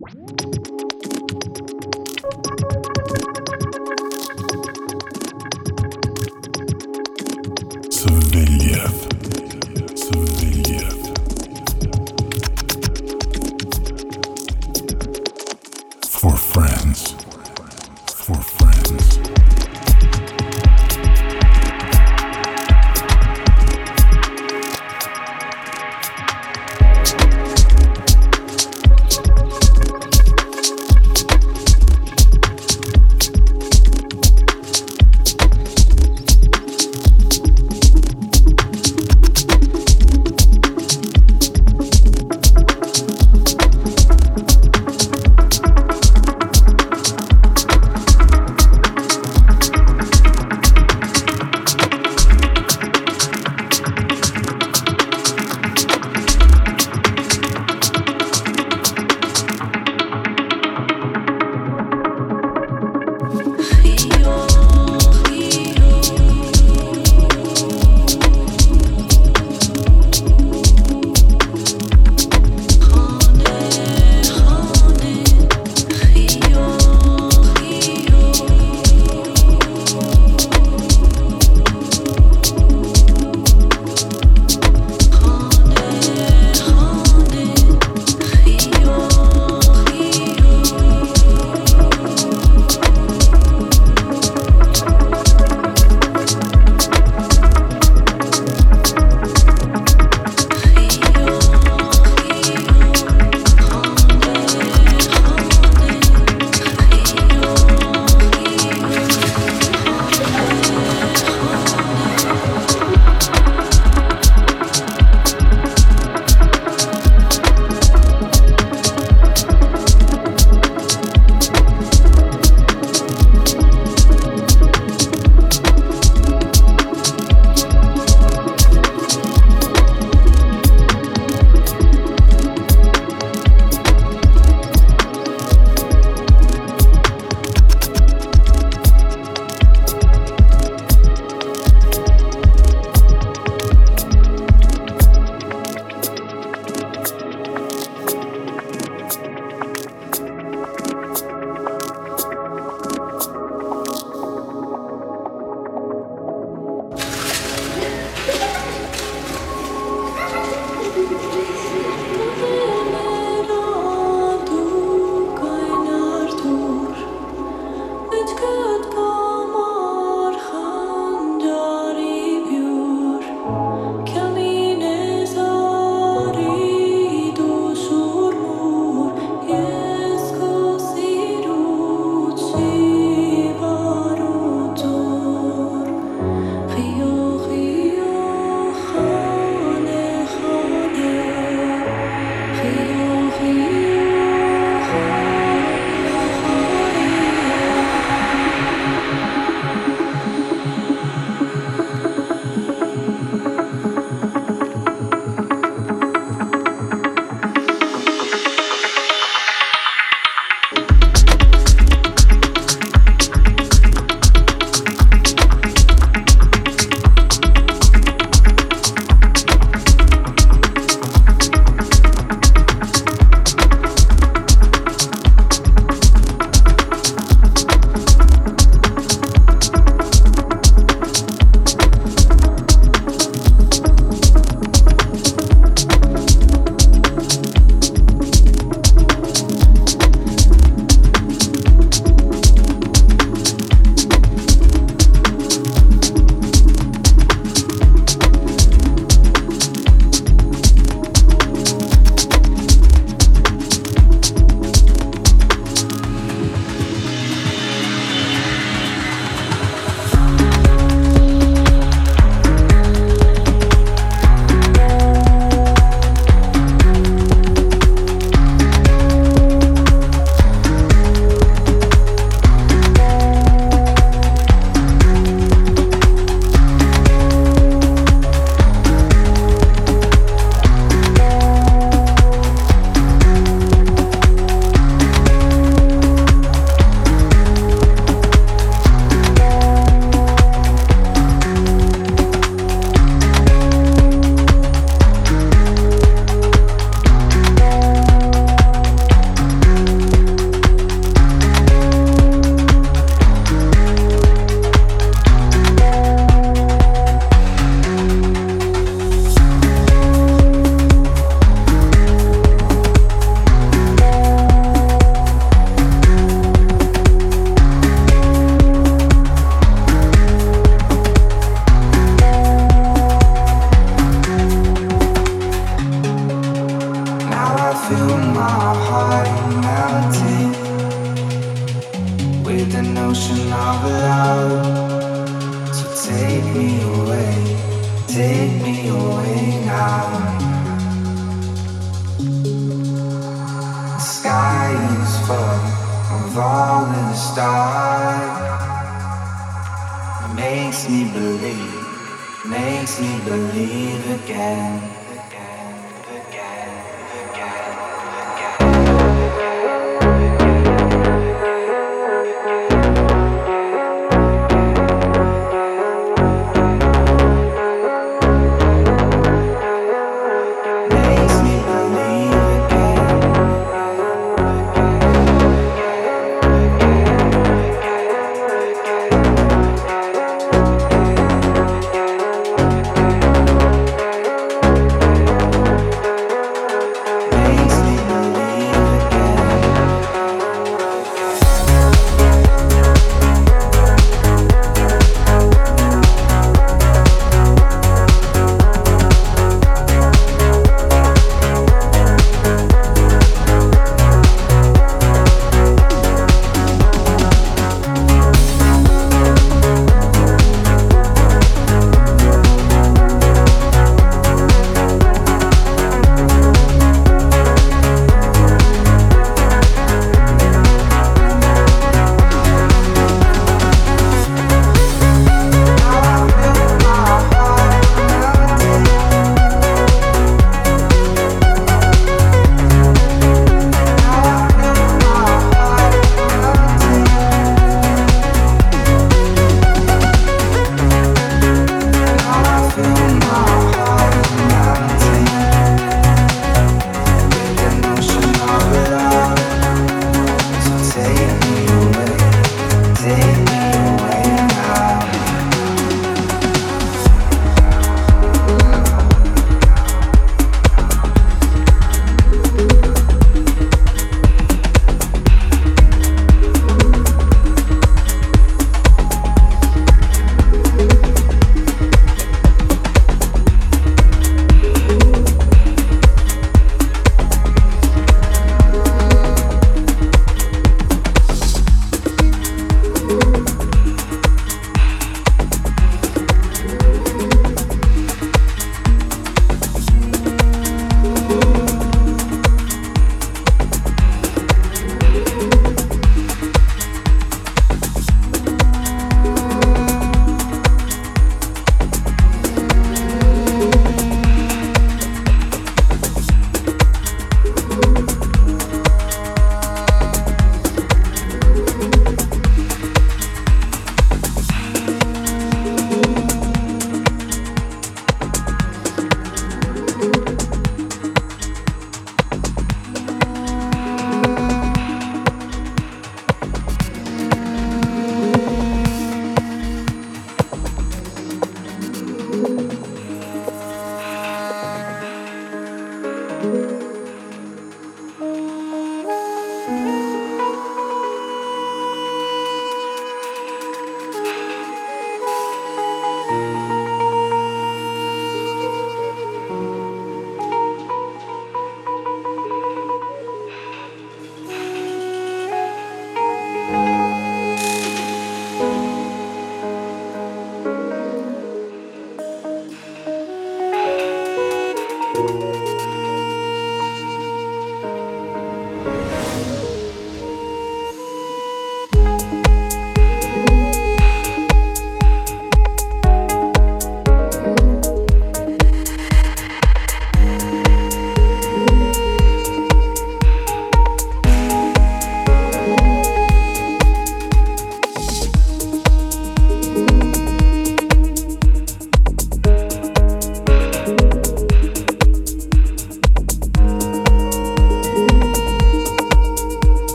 you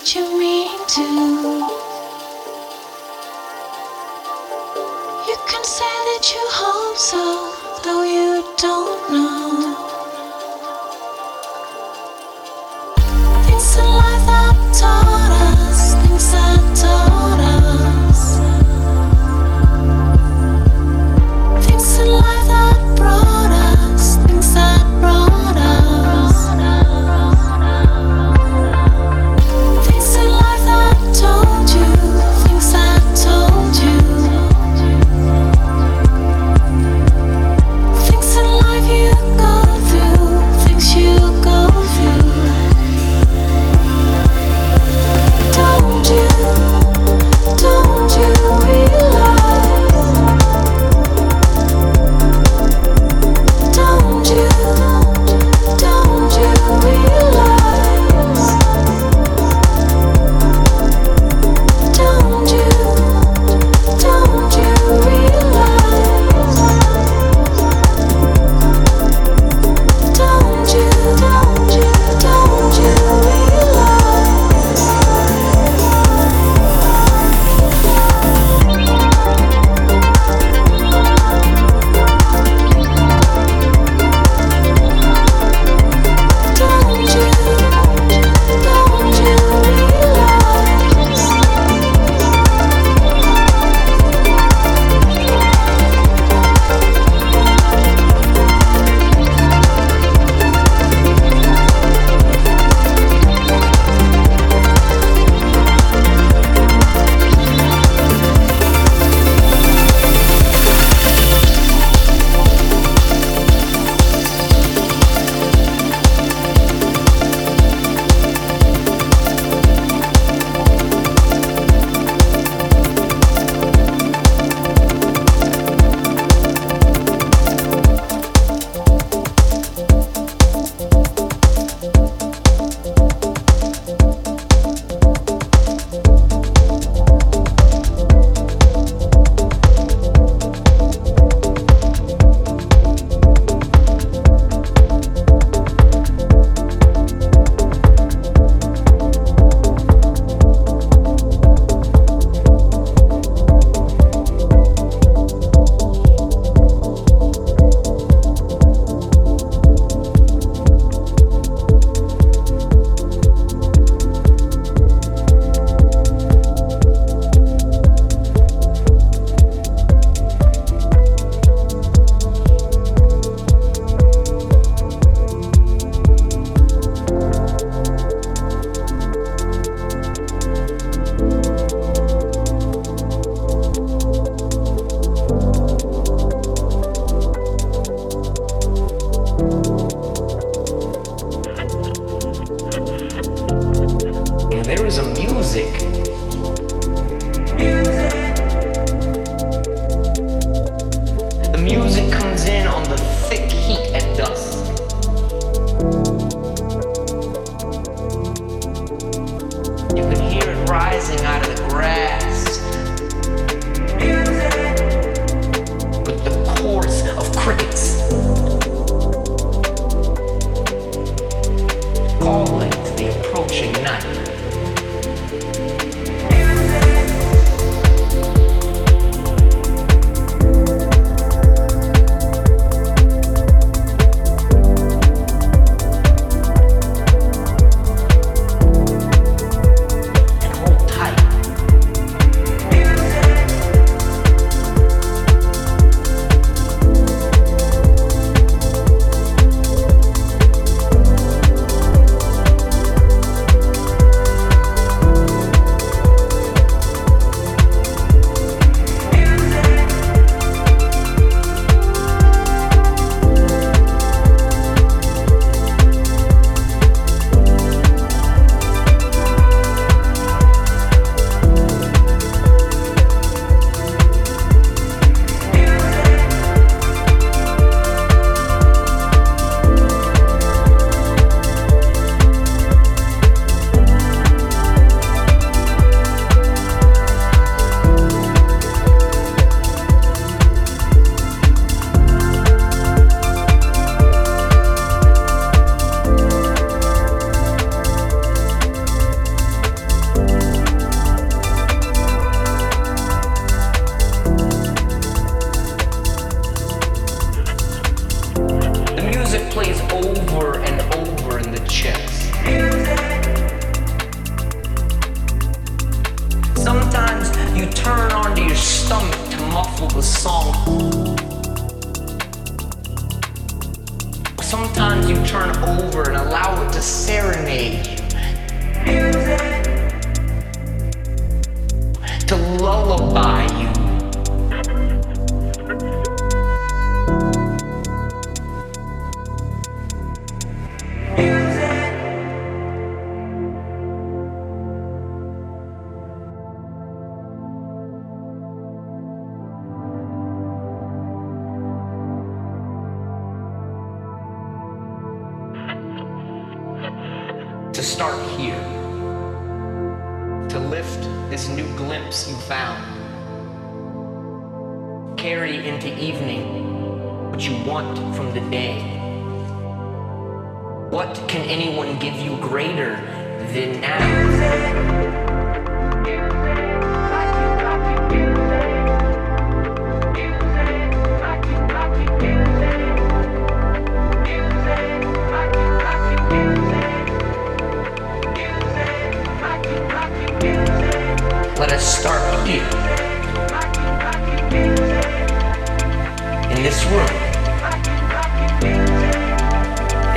that you mean to. You can say that you hope so, though you don't know.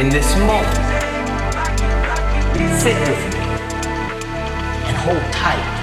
In this moment. Sit with me and hold tight.